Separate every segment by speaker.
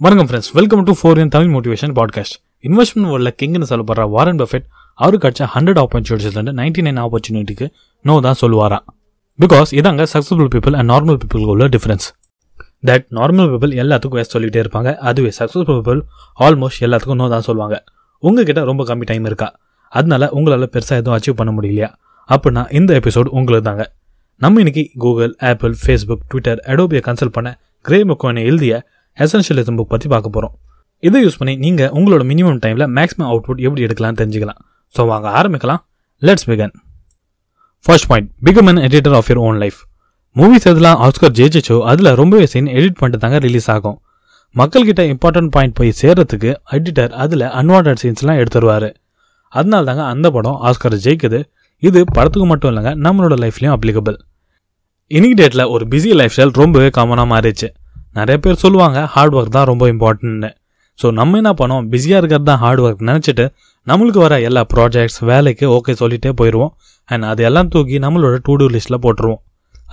Speaker 1: வணக்கம் friends welcome to four in Tamil motivation podcast investment வேர்ல்டில் கிங்னு சொல்லப்படுற வாரன் பஃபெட் அவருக்கு கிடைச்ச ஹண்ட்ரட் ஆப்பர்ச்சுனிட்டிஸ்லேருந்து நைன்டி நைன் ஆப்பர்ச்சுனிட்டிக்கு நோ தான் சொல்லுவாராம். பிகாஸ் இதாங்க சக்ஸஸ்ஃபுல் பீப்புள் அண்ட் நார்மல் பீப்புளுக்கு உள்ள டிஃபரன்ஸ் தட் நார்மல் பீப்புள் எல்லாத்துக்கும் வேஸ்ட் சொல்லிகிட்டே இருப்பாங்க. அதுவே சக்ஸஸ்ஃபுல் பீப்புள் ஆல்மோஸ்ட் எல்லாத்துக்கும் நோ தான் சொல்லுவாங்க. உங்ககிட்ட ரொம்ப கம்மி டைம் இருக்கா? அதனால உங்களால் பெருசாக எதுவும் அச்சீவ் பண்ண முடியலையா? அப்படின்னா இந்த எபிசோட் உங்களுக்கு தாங்க. நம்ம இன்னைக்கு கூகுள் ஆப்பிள் ஃபேஸ்புக் ட்விட்டர் அடோபியை கன்சல்ட் பண்ண கிரே முக்கோனை எழுதிய எசென்ஷியலிசம் புக் பற்றி பார்க்க போகிறோம் இதை யூஸ் பண்ணி நீங்கள் உங்களோட மினிமம் டைமில் மேக்ஸிமம் அவுட்புட் எப்படி எடுக்கலாம்னு தெரிஞ்சுக்கலாம். ஸோ வாங்க ஆரம்பிக்கலாம். Let's begin first point become an editor of your own life movies எதெல்லாம் ஆஸ்கர் ஜெயிச்சிச்சோ அதில் ரொம்பவே சீன் எடிட் பண்ணிட்டு தாங்க ரிலீஸ் ஆகும். மக்கள்கிட்ட இம்பார்ட்டன்ட் பாயிண்ட் போய் சேர்றதுக்கு எடிட்டர் அதில் அன்வான்ட் சீன்ஸ்லாம் எடுத்துருவார் அதனால தாங்க அந்த படம் ஆஸ்கர் ஜெயிக்குது. இது படத்துக்கு மட்டும் இல்லைங்க நம்மளோட லைஃப்லையும் அப்ளிகபிள் இன்னைக்கு டேட்டில் ஒரு பிஸி லைஃப் ஸ்டைல் ரொம்பவே காமனாக மாறிடுச்சு. நிறைய பேர் சொல்லுவாங்க ஹார்ட் ஒர்க் தான் ரொம்ப இம்பார்ட்டன்ட்னு ஸோ நம்ம என்ன பண்ணோம் பிஸியாக இருக்கிறது தான் ஹார்ட் ஒர்க் நினச்சிட்டு நம்மளுக்கு வர எல்லா ப்ராஜெக்ட்ஸ் வேலைக்கு ஓகே சொல்லிட்டே போயிடுவோம் அண்ட் அது எல்லாம் தூக்கி நம்மளோட டூ டூ லிஸ்ட்டில் போட்டுருவோம்.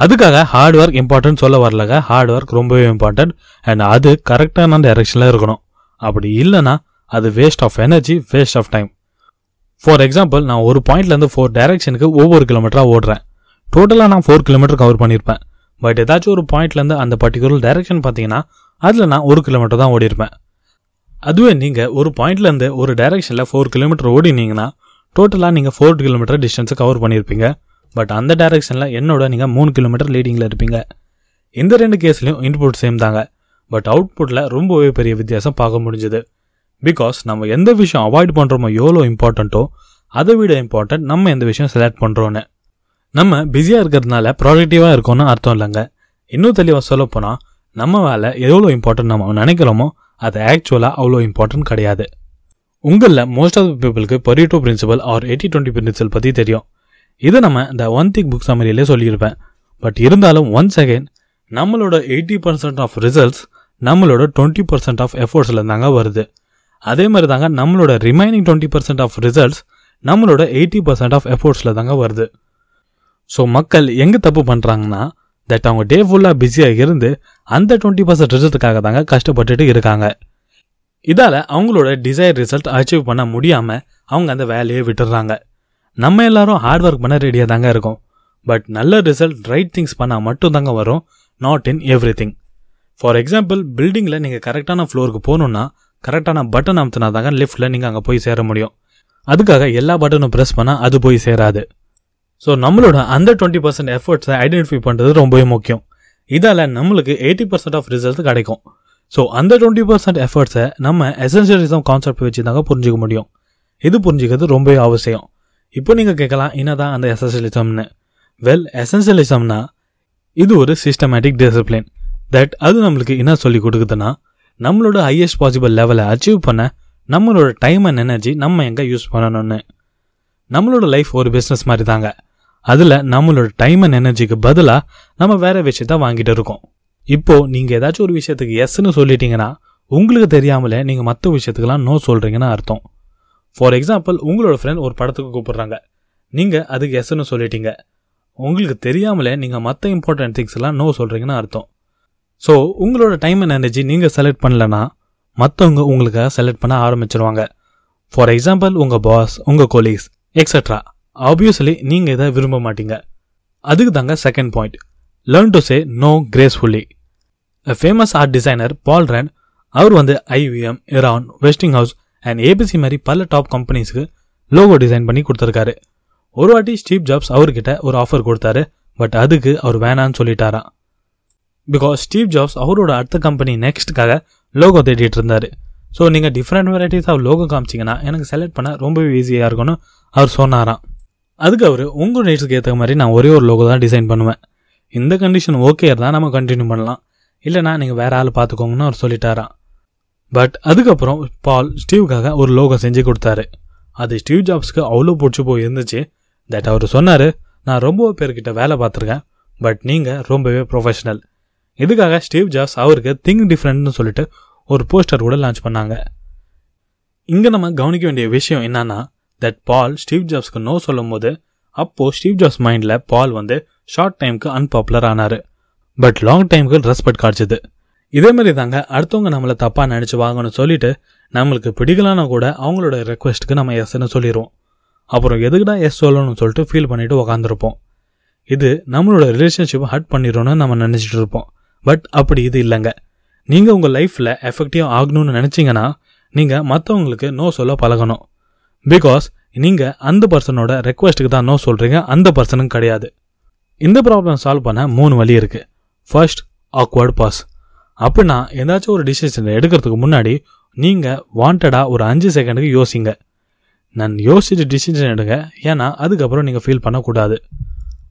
Speaker 1: அதுக்காக ஹார்ட் ஒர்க் இம்பார்ட்டன்ட் சொல்ல வரலங்க. ஹார்ட் ஒர்க் ரொம்பவே இம்பார்ட்டன்ட் அண்ட் அது கரெக்டான டைரக்ஷனில் இருக்கணும். அப்படி இல்லைன்னா அது waste of energy waste of time for example நான் ஒரு பாயிண்ட்லேருந்து ஃபோர் டைரக்ஷனுக்கு ஒவ்வொரு கிலோமீட்டராக ஓடுறேன். டோட்டலாக நான் ஃபோர் கிலோமீட்டர் கவர் பண்ணியிருப்பேன். பட் ஏதாச்சும் ஒரு பாயிண்ட்லேருந்து அந்த பர்டிகுலர் டைரக்ஷன் பார்த்தீங்கன்னா அதில் நான் ஒரு கிலோமீட்டர் தான் ஓடிருப்பேன் அதுவே நீங்கள் ஒரு பாயிண்ட்லேருந்து ஒரு டைரக்ஷனில் ஃபோர் கிலோமீட்டர் ஓடினீங்கன்னா டோட்டலாக நீங்கள் ஃபோர் கிலோமீட்டர் டிஸ்டன்ஸை கவர் பண்ணியிருப்பீங்க. பட் அந்த டைரக்ஷனில் என்னோட நீங்கள் மூணு கிலோமீட்டர் லீடிங்கில் இருப்பீங்க. இந்த ரெண்டு கேஸ்லையும் இன்புட் சேம் தாங்க. பட் அவுட்புட்டில் ரொம்பவே பெரிய வித்தியாசம் பார்க்க முடிஞ்சுது. பிகாஸ் நம்ம எந்த விஷயம் அவாய்ட் பண்ணுறோமோ எவ்வளோ இம்பார்ட்டண்ட்டோ அதை விட இம்பார்ட்டன்ட் நம்ம எந்த விஷயம் செலக்ட் பண்ணுறோன்னு நம்ம பிஸியாக இருக்கிறதுனால ப்ராடக்டிவாக இருக்கோம்னு அர்த்தம் இல்லைங்க. இன்னும் தெளிவாக சொல்ல போனால் நம்ம வேலை எவ்வளோ இம்பார்ட்டன்ட் நம்ம நினைக்கிறோமோ அது ஆக்சுவலாக அவ்வளோ இம்பார்ட்டன்ட் கிடையாது. உங்களில் மோஸ்ட் ஆஃப் பீப்புளுக்கு Pareto principle or eighty twenty principle பற்றி தெரியும். இதை நம்ம இந்த ஒன் திக் புக் சமரியிலே சொல்லியிருப்பேன். பட் இருந்தாலும் ஒன்ஸ் அகைன் நம்மளோட எயிட்டி பர்சன்ட் ஆஃப் ரிசல்ட்ஸ் நம்மளோட டுவெண்ட்டி பர்சன்ட் ஆஃப் எஃபோர்ட்ஸில் தாங்க வருது. அதே மாதிரி தாங்க நம்மளோட remaining twenty percent of results நம்மளோட எயிட்டி பர்சன்ட் ஆஃப் எஃபோர்ட்ஸில் தாங்க வருது. ஸோ மக்கள் எங்கே தப்பு பண்ணுறாங்கன்னா தட் அவங்க டே ஃபுல்லாக பிஸியாக இருந்து அந்த டுவெண்ட்டி பர்சன்ட் ரிசல்ட்டுக்காக தாங்க கஷ்டப்பட்டுட்டு இருக்காங்க. இதால் அவங்களோட டிசைர் ரிசல்ட் அச்சீவ் பண்ண முடியாமல் அவங்க அந்த வேலையை விட்டுடுறாங்க நம்ம எல்லாரும் ஹார்ட் ஒர்க் பண்ண ரெடியாக தாங்க இருக்கும். பட் நல்ல ரிசல்ட் ரைட் திங்ஸ் பண்ணால் மட்டும் தாங்க வரும் not in everything for example பில்டிங்கில் நீங்கள் கரெக்டான ஃப்ளோருக்கு போகணுன்னா கரெக்டான பட்டன் அமுத்தினா தாங்க லிஃப்ட்டில் நீங்கள் அங்கே போய் சேர முடியும். அதுக்காக எல்லா பட்டனும் ப்ரெஸ் பண்ணால் அது போய் சேராது. ஸோ நம்மளோட அந்த டுவெண்ட்டி பர்சன்ட் எஃபர்ட்ஸை ஐடென்டிஃபை பண்ணுறது ரொம்பவே முக்கியம். இதால் நம்மளுக்கு எயிட்டி பர்சன்ட் ஆஃப் ரிசல்ட் கிடைக்கும். ஸோ அந்த டுவெண்ட்டி பர்சன்ட் எஃபர்ட்ஸை நம்ம எசென்ஷியலிசம் கான்செப்ட் வச்சு தாங்க புரிஞ்சிக்க முடியும். இது புரிஞ்சிக்கிறது ரொம்பவே அவசியம். இப்போ நீங்கள் கேட்கலாம் என்னதான் அந்த எசென்ஷியலிசம்னு வெல் எசென்ஷியலிசம்னா இது ஒரு சிஸ்டமேட்டிக் டிசிப்ளின் தட் அது நம்மளுக்கு என்ன சொல்லி கொடுக்குதுன்னா நம்மளோட ஹையஸ்ட் பாசிபிள் லெவலை அச்சீவ் பண்ண நம்மளோட டைம் அண்ட் எனர்ஜி நம்ம எங்கே யூஸ் பண்ணணும்னு. நம்மளோட லைஃப் ஒரு பிஸ்னஸ் மாதிரி தாங்க அதில் நம்மளோட டைம் அண்ட் எனர்ஜிக்கு பதிலாக நம்ம வேற விஷயத்த வாங்கிட்டு இருக்கோம். இப்போ நீங்கள் ஏதாச்சும் ஒரு விஷயத்துக்கு எஸ்ன்னு சொல்லிட்டீங்கன்னா உங்களுக்கு தெரியாமலே நீங்கள் மற்ற விஷயத்துக்கெல்லாம் நோ சொல்கிறீங்கன்னு அர்த்தம். ஃபார் எக்ஸாம்பிள் உங்களோட ஃப்ரெண்ட் ஒரு படத்துக்கு கூப்பிட்றாங்க. நீங்கள் அதுக்கு எஸ்ன்னு சொல்லிட்டீங்க. உங்களுக்கு தெரியாமலே நீங்கள் மற்ற இம்பார்ட்டன்ட் திங்ஸ் எல்லாம் நோ சொல்கிறீங்கன்னு அர்த்தம். ஸோ உங்களோட டைம் அண்ட் எனர்ஜி நீங்கள் செலக்ட் பண்ணலன்னா மற்றவங்க உங்களுக்காக செலக்ட் பண்ண ஆரம்பிச்சிருவாங்க. ஃபார் எக்ஸாம்பிள் உங்கள் பாஸ் உங்கள் கொலீக்ஸ் எக்ஸட்ரா ஆப்வியஸ்லி நீங்கள் இதை விரும்ப மாட்டீங்க. அதுக்கு தாங்க second point learn to say no gracefully famous art designer Paul Rand அவர் வந்து IBM Enron Westinghouse and ABC மாதிரி பல டாப் கம்பெனிஸ்க்கு லோகோ டிசைன் பண்ணி கொடுத்துருக்காரு. ஒரு வாட்டி ஸ்டீவ் ஜாப்ஸ் அவர்கிட்ட ஒரு ஆஃபர் கொடுத்தாரு பட் அதுக்கு அவர் வேணான்னு சொல்லிட்டாராம். பிகாஸ் ஸ்டீவ் ஜாப்ஸ் அவரோட அடுத்த கம்பெனி நெக்ஸ்ட்டுக்காக லோகோ தேடிட்டு இருந்தாரு. ஸோ நீங்கள் டிஃப்ரெண்ட் வெரைட்டிஸ் ஆஃப் லோகோ காமிச்சிங்கன்னா எனக்கு செலக்ட் பண்ண ரொம்பவே ஈஸியாக இருக்கும்னு அவர் சொன்னாராம். அதுக்கு அவர் உங்கள் நீட்ஸுக்கு ஏற்ற மாதிரி நான் ஒரே ஒரு லோகோ தான் டிசைன் பண்ணுவேன். இந்த கண்டிஷன் ஓகே தான் நம்ம கண்டினியூ பண்ணலாம். இல்லைனா நீங்கள் வேறு ஆள் பார்த்துக்கோங்கன்னு அவர் சொல்லிட்டாராம். பட் அதுக்கப்புறம் பால் ஸ்டீவுக்காக ஒரு லோகோ செஞ்சு கொடுத்தாரு. அது ஸ்டீவ் ஜாப்ஸ்க்கு அவ்வளோ பிடிச்சி போய் இருந்துச்சு தட் அவர் சொன்னார் நான் ரொம்ப பேர்கிட்ட வேலை பார்த்துருக்கேன் பட் நீங்கள் ரொம்பவே ப்ரொஃபஷனல் இதுக்காக ஸ்டீவ் ஜாப்ஸ் அவருக்கு திங்க் டிஃப்ரெண்ட்னு சொல்லிட்டு ஒரு போஸ்டர் கூட லான்ச் பண்ணாங்க. இங்கே நம்ம கவனிக்க வேண்டிய விஷயம் என்னன்னா தட் பால் ஸ்டீவ் ஜாப்ஸ்க்கு நோ சொல்லும் போது அப்போ ஸ்டீவ் ஜாப்ஸ் மைண்டில் பால் வந்து ஷார்ட் டைமுக்கு அன்பாப்புலர் ஆனார். பட் லாங் டைமுக்கு ரெஸ்பெக்ட் காய்ச்சது இதே மாதிரி தாங்க அடுத்தவங்க நம்மளை தப்பாக நினச்சி வாங்கணும்னு சொல்லிட்டு நம்மளுக்கு பிடிக்கலான்னா கூட அவங்களோட ரெக்வெஸ்ட்டுக்கு நம்ம எஸ்ன்னு சொல்லிடுவோம் அப்புறம் எதுக்குடா எஸ் சொல்லணும்னு சொல்லிட்டு ஃபீல் பண்ணிட்டு உக்காந்துருப்போம். இது நம்மளோட ரிலேஷன்ஷிப்பை ஹட் பண்ணிடும்னு நம்ம நினச்சிட்டு இருப்போம். பட் அப்படி இது இல்லைங்க. நீங்கள் உங்கள் லைஃப்பில் எஃபெக்டிவ் ஆகணும்னு நினச்சிங்கன்னா நீங்கள் மற்றவங்களுக்கு நோ சொல்ல பழகணும். பிகாஸ் நீங்கள் அந்த பர்சனோட ரெக்வெஸ்ட்டுக்கு தான் நோ சொல்கிறீங்க அந்த பர்சனுக்கு கிடையாது. இந்த ப்ராப்ளம் சால்வ் பண்ண மூணு வழி இருக்குது ஃபர்ஸ்ட் ஆக்வர்ட் பாஸ் அப்படின்னா ஏதாச்சும் ஒரு டிசிஷன் எடுக்கிறதுக்கு முன்னாடி நீங்கள் வாண்டடாக ஒரு அஞ்சு செகண்டுக்கு யோசிங்க. நான் யோசிச்சு டிசிஷன் எடுங்க ஏன்னா அதுக்கப்புறம் நீங்கள் ஃபீல் பண்ணக்கூடாது.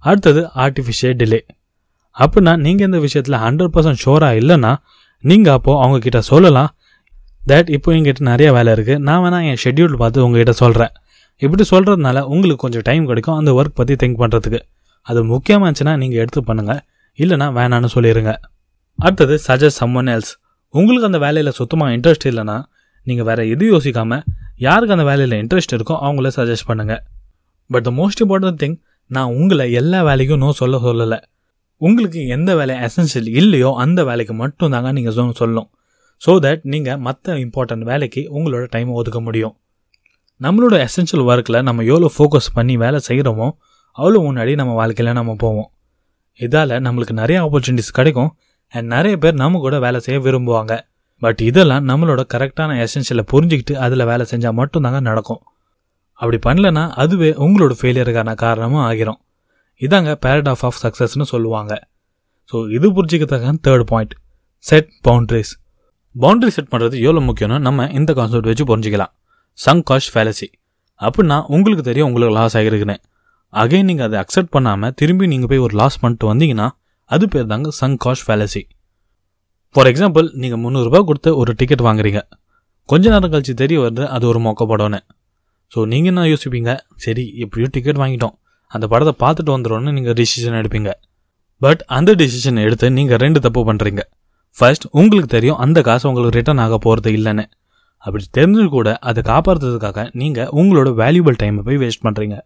Speaker 1: அடுத்தது ஆர்டிஃபிஷியல் டிலே அப்படின்னா நீங்கள் இந்த விஷயத்தில் ஹண்ட்ரட் பர்சன்ட் ஷோராக இல்லைன்னா நீங்கள் அப்போது அவங்கக்கிட்ட சொல்லலாம். தட் இப்போ என்கிட்ட நிறைய வேலை இருக்குது நான் வேணால் என் ஷெட்யூல் பார்த்து உங்ககிட்ட சொல்கிறேன் இப்படி சொல்கிறதுனால உங்களுக்கு கொஞ்சம் டைம் கிடைக்கும் அந்த ஒர்க் பற்றி திங்க் பண்ணுறதுக்கு அது முக்கியமாச்சுன்னா நீங்கள் எடுத்து பண்ணுங்கள் இல்லைனா வேணான்னு சொல்லிடுங்க அடுத்தது சஜஸ்ட் சம்மன் எல்ஸ் உங்களுக்கு அந்த வேலையில் சுத்தமாக இன்ட்ரெஸ்ட் இல்லைன்னா நீங்கள் வேறு எதுவும் யோசிக்காமல் யாருக்கு அந்த வேலையில் இன்ட்ரெஸ்ட் இருக்கோ அவங்கள சஜஸ்ட் பண்ணுங்கள் but the most important thing நான் உங்களை எல்லா வேலைக்கும் நோ சொல்ல சொல்லலை. உங்களுக்கு எந்த வேலை எசென்ஷியல் இல்லையோ அந்த வேலைக்கு மட்டும் தாங்க நீங்கள் சொல்லணும். ஸோ தட் நீங்கள் மற்ற இம்பார்ட்டன்ட் வேலைக்கு உங்களோட டைம் ஒதுக்க முடியும். நம்மளோட எசென்ஷியல் ஒர்க்கில் நம்ம எவ்வளோ ஃபோக்கஸ் பண்ணி வேலை செய்கிறோமோ அவ்வளோ முன்னாடி நம்ம வாழ்க்கையில் நம்ம போவோம். இதால் நம்மளுக்கு நிறைய ஆப்பர்ச்சுனிட்டிஸ் கிடைக்கும். அண்ட் நிறைய பேர் நம்ம கூட வேலை செய்ய விரும்புவாங்க. பட் இதெல்லாம் நம்மளோட கரெக்டான எசென்ஷியலை புரிஞ்சுக்கிட்டு அதில் வேலை செஞ்சால் மட்டும்தாங்க நடக்கும். அப்படி பண்ணலன்னா அதுவே உங்களோட ஃபெயிலியருக்கான காரணமும் ஆகிரும். இதாங்க பேரடாஃப் ஆஃப் சக்ஸஸ்னு சொல்லுவாங்க. ஸோ இது புரிஞ்சிக்கிறதுக்கான third point set boundaries boundary set பண்ணுறது எவ்வளோ முக்கியம்னு நம்ம இந்த கான்செப்ட் வச்சு புரிஞ்சிக்கலாம். சங் காஷ் ஃபேலசி அப்படின்னா உங்களுக்கு தெரியும் உங்களுக்கு லாஸ் ஆகிருக்குன்னு. அகைன் நீங்கள் அதை அக்செப்ட் பண்ணாமல் திரும்பி நீங்கள் போய் ஒரு லாஸ் பண்ணிட்டு வந்தீங்கன்னா அது பேர் தாங்க sunk cost fallacy for example நீங்கள் முந்நூறுரூபா கொடுத்து ஒரு டிக்கெட் வாங்குறீங்க. கொஞ்ச நேரம் கழித்து தெரிய வருது அது ஒரு மொக்கப்படம்னு ஸோ நீங்கள் என்ன யோசிப்பீங்க? சரி எப்படியோ டிக்கெட் வாங்கிட்டோம். அந்த படத்தை பார்த்துட்டு வந்துடும்னு நீங்கள் டிசிஷன் எடுப்பீங்க. பட் அந்த டிசிஷன் எடுத்து நீங்கள் ரெண்டு தப்பு பண்ணுறீங்க ஃபர்ஸ்ட் உங்களுக்கு தெரியும் அந்த காசு உங்களுக்கு ரிட்டர்ன் ஆக போகிறது இல்லைன்னு. அப்படி தெரிஞ்சு கூட அதை காப்பாற்றுறதுக்காக நீங்கள் உங்களோட வேல்யூபிள் டைமை போய் வேஸ்ட் பண்ணுறீங்க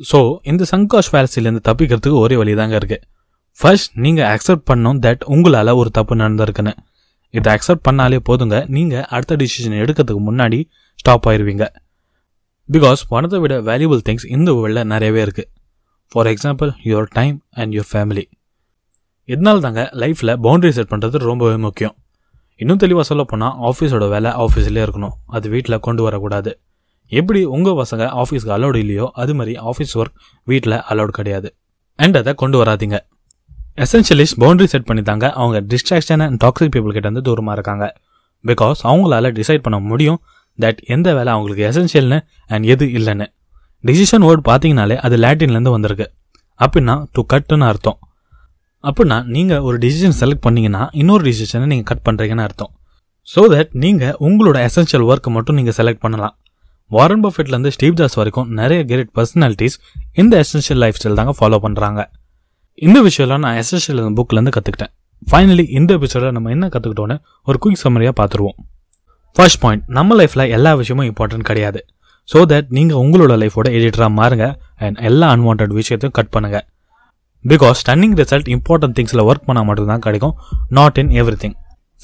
Speaker 1: ஸோ இந்த சங்காஷ் வேலசிலேருந்து தப்பிக்கிறதுக்கு ஒரே வழி தாங்க இருக்குது ஃபர்ஸ்ட் நீங்கள் அக்செப்ட் பண்ணோம் தட் உங்களால் ஒரு தப்பு நடந்திருக்குன்னு. இதை அக்செப்ட் பண்ணாலே போதுங்க. நீங்கள் அடுத்த டிசிஷன் எடுக்கிறதுக்கு முன்னாடி ஸ்டாப் ஆயிடுவீங்க பிகாஸ் பணத்தை விட வேல்யூபிள் திங்ஸ் இந்த வேர்ல்டில் நிறையவே இருக்குது for example your time and your family இதனால தாங்க லைஃப்பில் பவுண்டரி செட் பண்ணுறது ரொம்பவே முக்கியம். இன்னும் தெளிவாக சொல்ல போனால் ஆஃபீஸோட வேலை ஆஃபீஸ்லேயே இருக்கணும். அது வீட்டில் கொண்டு வரக்கூடாது. எப்படி உங்கள் பசங்க ஆஃபீஸ்க்கு அலௌடு இல்லையோ அது மாதிரி ஆஃபீஸ் ஒர்க் வீட்டில் அலௌடு கிடையாது. அண்ட் அதை கொண்டு வராதீங்க. எசென்ஷியலிஸ்ட் பவுண்டரி செட் பண்ணி தாங்க அவங்க டிஸ்ட்ராக்ஷன் அண்ட் டாக்ஸிக் பீப்புள் கிட்ட வந்து தூரமாக இருக்காங்க. பிகாஸ் அவங்களால டிசைட் பண்ண முடியும் தட் எந்த வேலை அவங்களுக்கு எசென்ஷியல்னு அண்ட் எது இல்லைன்னு. டிசிஷன் வேர்ட் பார்த்தீங்கனாலே அது லாட்டின்லேருந்து வந்திருக்கு. அப்படின்னா டு கட்டுன்னு அர்த்தம். அப்படின்னா நீங்கள் ஒரு டிசிஷன் செலக்ட் பண்ணிங்கன்னா இன்னொரு டிசிஷனை நீங்கள் கட் பண்ணுறீங்கன்னு அர்த்தம். ஸோ தட் நீங்கள் உங்களோட எசென்ஷியல் ஒர்க்கை மட்டும் நீங்கள் செலக்ட் பண்ணலாம். வாரன் பஃபெட்லேருந்து ஸ்டீவ் ஜாஸ் வரைக்கும் நிறைய கிரேட் பர்சனாலிட்டிஸ் இந்த எசென்ஷியல் லைஃப் ஸ்டைல் தாங்க ஃபாலோ பண்ணுறாங்க இந்த விஷயம்லாம் நான் எசென்ஷியல் புக்லேருந்து கற்றுக்கிட்டேன் ஃபைனலி இந்த எபிசோட நம்ம என்ன கற்றுக்கிட்டோன்னு ஒரு குயிக் சம்மரியாக பார்த்துருவோம் ஃபர்ஸ்ட் பாயிண்ட் நம்ம லைஃப்பில் எல்லா விஷயமும் இம்பார்ட்டன்ட் கிடையாது. ஸோ தட் நீங்கள் உங்களோட லைஃபோட எடிட்டராக மாறுங்க அண்ட் எல்லா அன்வான்ட் விஷயத்தையும் கட் பண்ணுங்கள் பிகாஸ் ஸ்டன்னிங் ரிசல்ட் இம்பார்ட்டன்ட் திங்ஸில் ஒர்க் பண்ணால் மட்டும்தான் கிடைக்கும் not in everything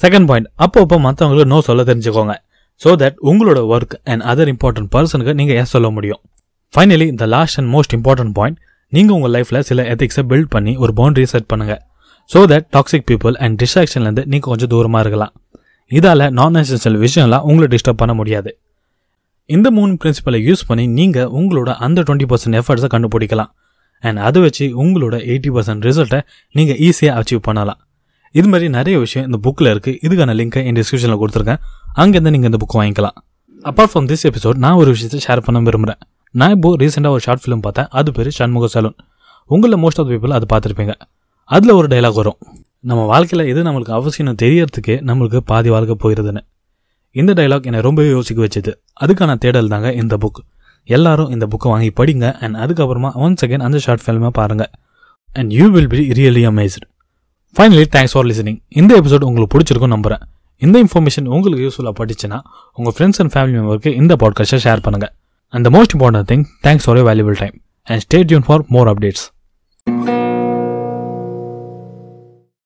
Speaker 1: second point அப்பப்போ மற்றவங்களுக்கு நோ சொல்ல தெரிஞ்சுக்கோங்க. ஸோ தட் உங்களோட ஒர்க் அண்ட் அதர் இம்பார்ட்டன்ட் பர்சனுக்கு நீங்கள் ஏன் சொல்ல முடியும்? ஃபைனலி இந்த last and most important point நீங்கள் உங்கள் லைஃப்பில் சில எத்திக்ஸை பில்ட் பண்ணி ஒரு பவுண்டரி செட் பண்ணுங்கள் so that toxic people and டிஸ்ட்ராக்ஷன்லேருந்து நீங்கள் கொஞ்சம் தூரமாக இருக்கலாம். இதால் நான் எசென்ஷியல் விஷயம்லாம் உங்களை டிஸ்டர்ப் பண்ண முடியாது. இந்த மூணு பிரின்சிபலை யூஸ் பண்ணி நீங்கள் உங்களோட அந்த டுவெண்ட்டி பர்சன்ட் எஃபர்ட்ஸை கண்டுபிடிக்கலாம். அண்ட் அதை வச்சு உங்களோட எயிட்டி பர்சன்ட் ரிசல்ட்டை நீங்கள் ஈஸியாக அச்சீவ் பண்ணலாம். இது மாதிரி நிறைய விஷயம் இந்த புக்கில் இருக்குது இதுக்கான லிங்க்கை என் டிஸ்கிரிப்ஷனில் கொடுத்துருக்கேன். அங்கேருந்து நீங்கள் இந்த புக் வாங்கிக்கலாம். அப்பார்ட் ஃப்ரம் திஸ் எபிசோட் நான் ஒரு விஷயத்தை ஷேர் பண்ண விரும்புகிறேன் நான் இப்போ ரீசெண்டாக ஒரு ஷார்ட் ஃபிலிம் பார்த்தேன். அது பேர் சண்முக சலூன் உங்களில் மோஸ்ட் ஆஃப் பீப்புள் அதை பார்த்துருப்பீங்க. அதில் ஒரு டைலாக் வரும். நம்ம வாழ்க்கையில் எது நம்மளுக்கு அவசியம் தெரியறதுக்கு நம்மளுக்கு பாதி வாழ்க்கை போயிருதுன்னு. இந்த டைலாக் என்னை ரொம்பவே யோசிக்க வச்சுது. அதுக்கான தேடல் தாங்க இந்த புக் எல்லாரும் இந்த புக்கை வாங்கி படிங்க. அண்ட் அதுக்கப்புறமா ஒன் செகண்ட் அந்த ஷார்ட் ஃபிலிமை பாருங்கள் and you will be really amazed finally thanks for listening இந்த எபிசோட் உங்களுக்கு பிடிச்சிருக்கும் நம்புறேன். இந்த இன்ஃபர்மேஷன் உங்களுக்கு யூஸ்ஃபுல்லாக படிச்சுன்னா உங்கள் ஃப்ரெண்ட்ஸ் அண்ட் ஃபேமிலி மெம்பருக்கு இந்த பாட்காஸ்ட்டை ஷேர் பண்ணுங்க. And the most important thing thanks for a valuable time and stay Yoon for more updates